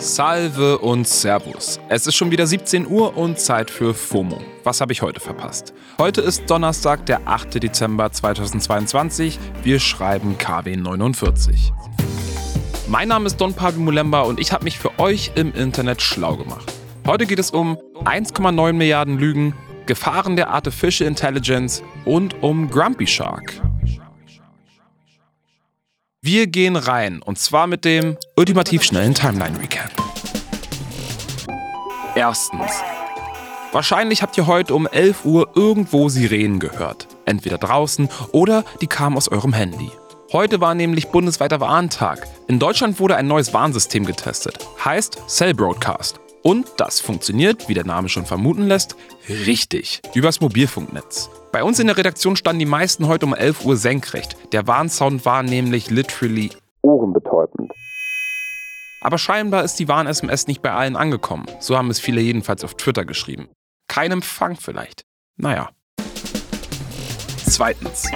Salve und Servus. Es ist schon wieder 17 Uhr und Zeit für FOMO. Was habe ich heute verpasst? Heute ist Donnerstag, der 8. Dezember 2022. Wir schreiben KW 49. Mein Name ist Don Pablo Mulemba und ich habe mich für euch im Internet schlau gemacht. Heute geht es um 1,9 Milliarden Lügen, Gefahren der Artificial Intelligence und um Grumpy Shark. Wir gehen rein und zwar mit dem ultimativ schnellen Timeline Recap. Erstens. Wahrscheinlich habt ihr heute um 11 Uhr irgendwo Sirenen gehört. Entweder draußen oder die kamen aus eurem Handy. Heute war nämlich bundesweiter Warntag. In Deutschland wurde ein neues Warnsystem getestet. Heißt Cell Broadcast. Und das funktioniert, wie der Name schon vermuten lässt, richtig. Übers Mobilfunknetz. Bei uns in der Redaktion standen die meisten heute um 11 Uhr senkrecht. Der Warnsound war nämlich literally ohrenbetäubend. Aber scheinbar ist die Warn-SMS nicht bei allen angekommen. So haben es viele jedenfalls auf Twitter geschrieben. Kein Empfang vielleicht. Naja. Zweitens.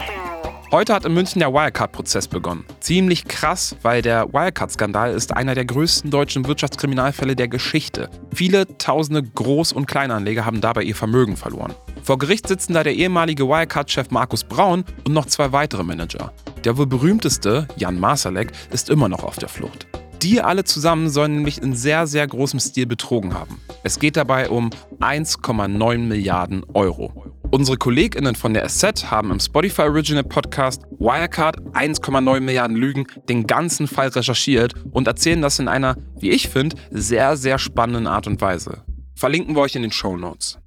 Heute hat in München der Wirecard-Prozess begonnen. Ziemlich krass, weil der Wirecard-Skandal ist einer der größten deutschen Wirtschaftskriminalfälle der Geschichte. Viele tausende Groß- und Kleinanleger haben dabei ihr Vermögen verloren. Vor Gericht sitzen da der ehemalige Wirecard-Chef Markus Braun und noch zwei weitere Manager. Der wohl berühmteste, Jan Masalek, ist immer noch auf der Flucht. Die alle zusammen sollen nämlich in sehr, sehr großem Stil betrogen haben. Es geht dabei um 1,9 Milliarden Euro. Unsere KollegInnen von der Asset haben im Spotify Original Podcast Wirecard 1,9 Milliarden Lügen den ganzen Fall recherchiert und erzählen das in einer, wie ich finde, sehr, sehr spannenden Art und Weise. Verlinken wir euch in den Show Notes.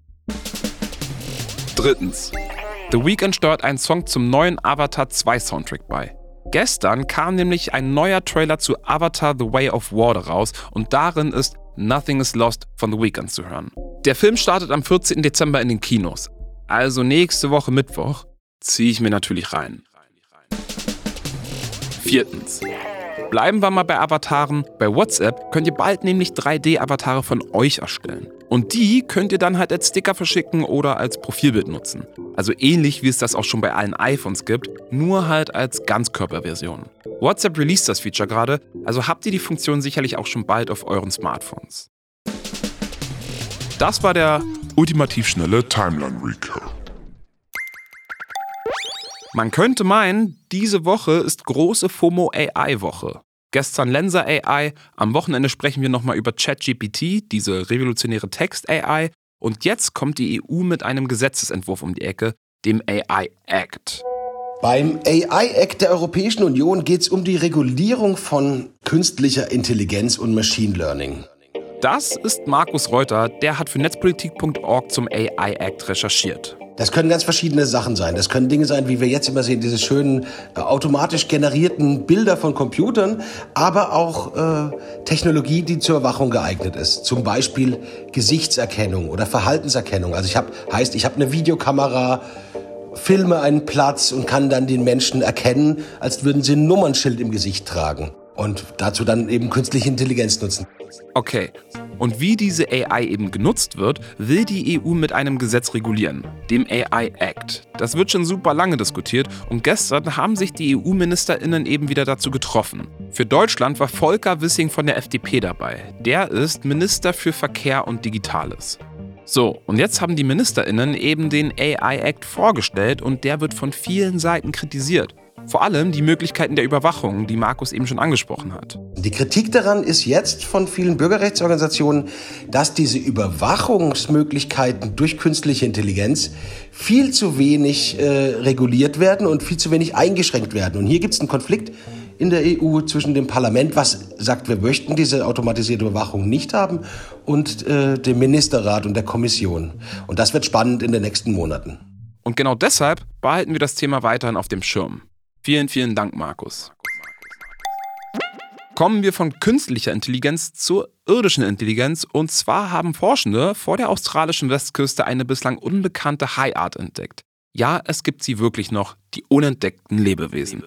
Drittens. The Weeknd steuert einen Song zum neuen Avatar 2 Soundtrack bei. Gestern kam nämlich ein neuer Trailer zu Avatar The Way of Water raus und darin ist Nothing is Lost von The Weeknd zu hören. Der Film startet am 14. Dezember in den Kinos. Also nächste Woche Mittwoch ziehe ich mir natürlich rein. Viertens. Bleiben wir mal bei Avataren. Bei WhatsApp könnt ihr bald nämlich 3D-Avatare von euch erstellen. Und die könnt ihr dann halt als Sticker verschicken oder als Profilbild nutzen. Also ähnlich wie es das auch schon bei allen iPhones gibt, nur halt als Ganzkörperversion. WhatsApp released das Feature gerade, also habt ihr die Funktion sicherlich auch schon bald auf euren Smartphones. Das war der ultimativ schnelle Timeline Recap. Man könnte meinen, diese Woche ist große FOMO AI Woche. Gestern Lenser AI, am Wochenende sprechen wir nochmal über ChatGPT, diese revolutionäre Text AI, und jetzt kommt die EU mit einem Gesetzesentwurf um die Ecke, dem AI Act. Beim AI Act der Europäischen Union geht es um die Regulierung von künstlicher Intelligenz und Machine Learning. Das ist Markus Reuter, der hat für netzpolitik.org zum AI Act recherchiert. Das können ganz verschiedene Sachen sein. Das können Dinge sein, wie wir jetzt immer sehen, diese schönen äh, automatisch generierten Bilder von Computern, aber auch äh, Technologie, die zur Überwachung geeignet ist. Zum Beispiel Gesichtserkennung oder Verhaltenserkennung. Also ich habe, heißt, ich habe eine Videokamera, filme einen Platz und kann dann den Menschen erkennen, als würden sie ein Nummernschild im Gesicht tragen und dazu dann eben künstliche Intelligenz nutzen. Okay, und wie diese AI eben genutzt wird, will die EU mit einem Gesetz regulieren, dem AI Act. Das wird schon super lange diskutiert und gestern haben sich die EU-Ministerinnen eben wieder dazu getroffen. Für Deutschland war Volker Wissing von der FDP dabei. Der ist Minister für Verkehr und Digitales. So, und jetzt haben die Ministerinnen eben den AI Act vorgestellt und der wird von vielen Seiten kritisiert. Vor allem die Möglichkeiten der Überwachung, die Markus eben schon angesprochen hat. Die Kritik daran ist jetzt von vielen Bürgerrechtsorganisationen, dass diese Überwachungsmöglichkeiten durch künstliche Intelligenz viel zu wenig äh, reguliert werden und viel zu wenig eingeschränkt werden. Und hier gibt es einen Konflikt in der EU zwischen dem Parlament, was sagt, wir möchten diese automatisierte Überwachung nicht haben, und äh, dem Ministerrat und der Kommission. Und das wird spannend in den nächsten Monaten. Und genau deshalb behalten wir das Thema weiterhin auf dem Schirm. Vielen, vielen Dank, Markus. Kommen wir von künstlicher Intelligenz zur irdischen Intelligenz. Und zwar haben Forschende vor der australischen Westküste eine bislang unbekannte Haiart entdeckt. Ja, es gibt sie wirklich noch, die unentdeckten Lebewesen.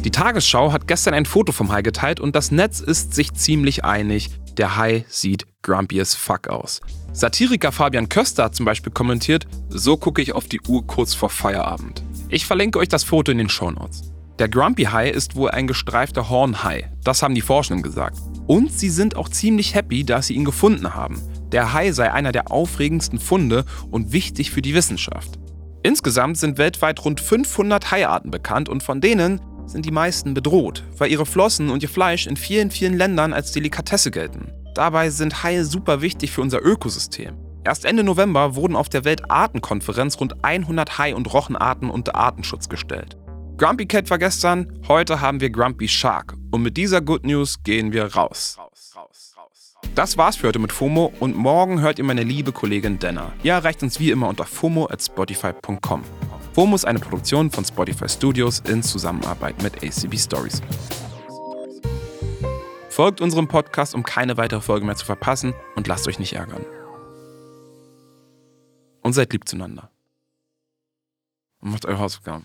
Die Tagesschau hat gestern ein Foto vom Hai geteilt und das Netz ist sich ziemlich einig. Der Hai sieht grumpy as fuck aus. Satiriker Fabian Köster hat zum Beispiel kommentiert, so gucke ich auf die Uhr kurz vor Feierabend. Ich verlinke euch das Foto in den Shownotes. Der Grumpy Hai ist wohl ein gestreifter Hornhai, das haben die Forschenden gesagt. Und sie sind auch ziemlich happy, dass sie ihn gefunden haben. Der Hai sei einer der aufregendsten Funde und wichtig für die Wissenschaft. Insgesamt sind weltweit rund 500 Haiarten bekannt und von denen sind die meisten bedroht, weil ihre Flossen und ihr Fleisch in vielen, vielen Ländern als Delikatesse gelten. Dabei sind Haie super wichtig für unser Ökosystem. Erst Ende November wurden auf der Weltartenkonferenz rund 100 Hai- und Rochenarten unter Artenschutz gestellt. Grumpy Cat war gestern, heute haben wir Grumpy Shark. Und mit dieser Good News gehen wir raus. Das war's für heute mit FOMO und morgen hört ihr meine liebe Kollegin Denner. Ihr erreicht uns wie immer unter FOMO at Spotify.com. FOMO ist eine Produktion von Spotify Studios in Zusammenarbeit mit ACB Stories. Folgt unserem Podcast, um keine weitere Folge mehr zu verpassen und lasst euch nicht ärgern. Und seid lieb zueinander. Und macht eure Hausaufgaben.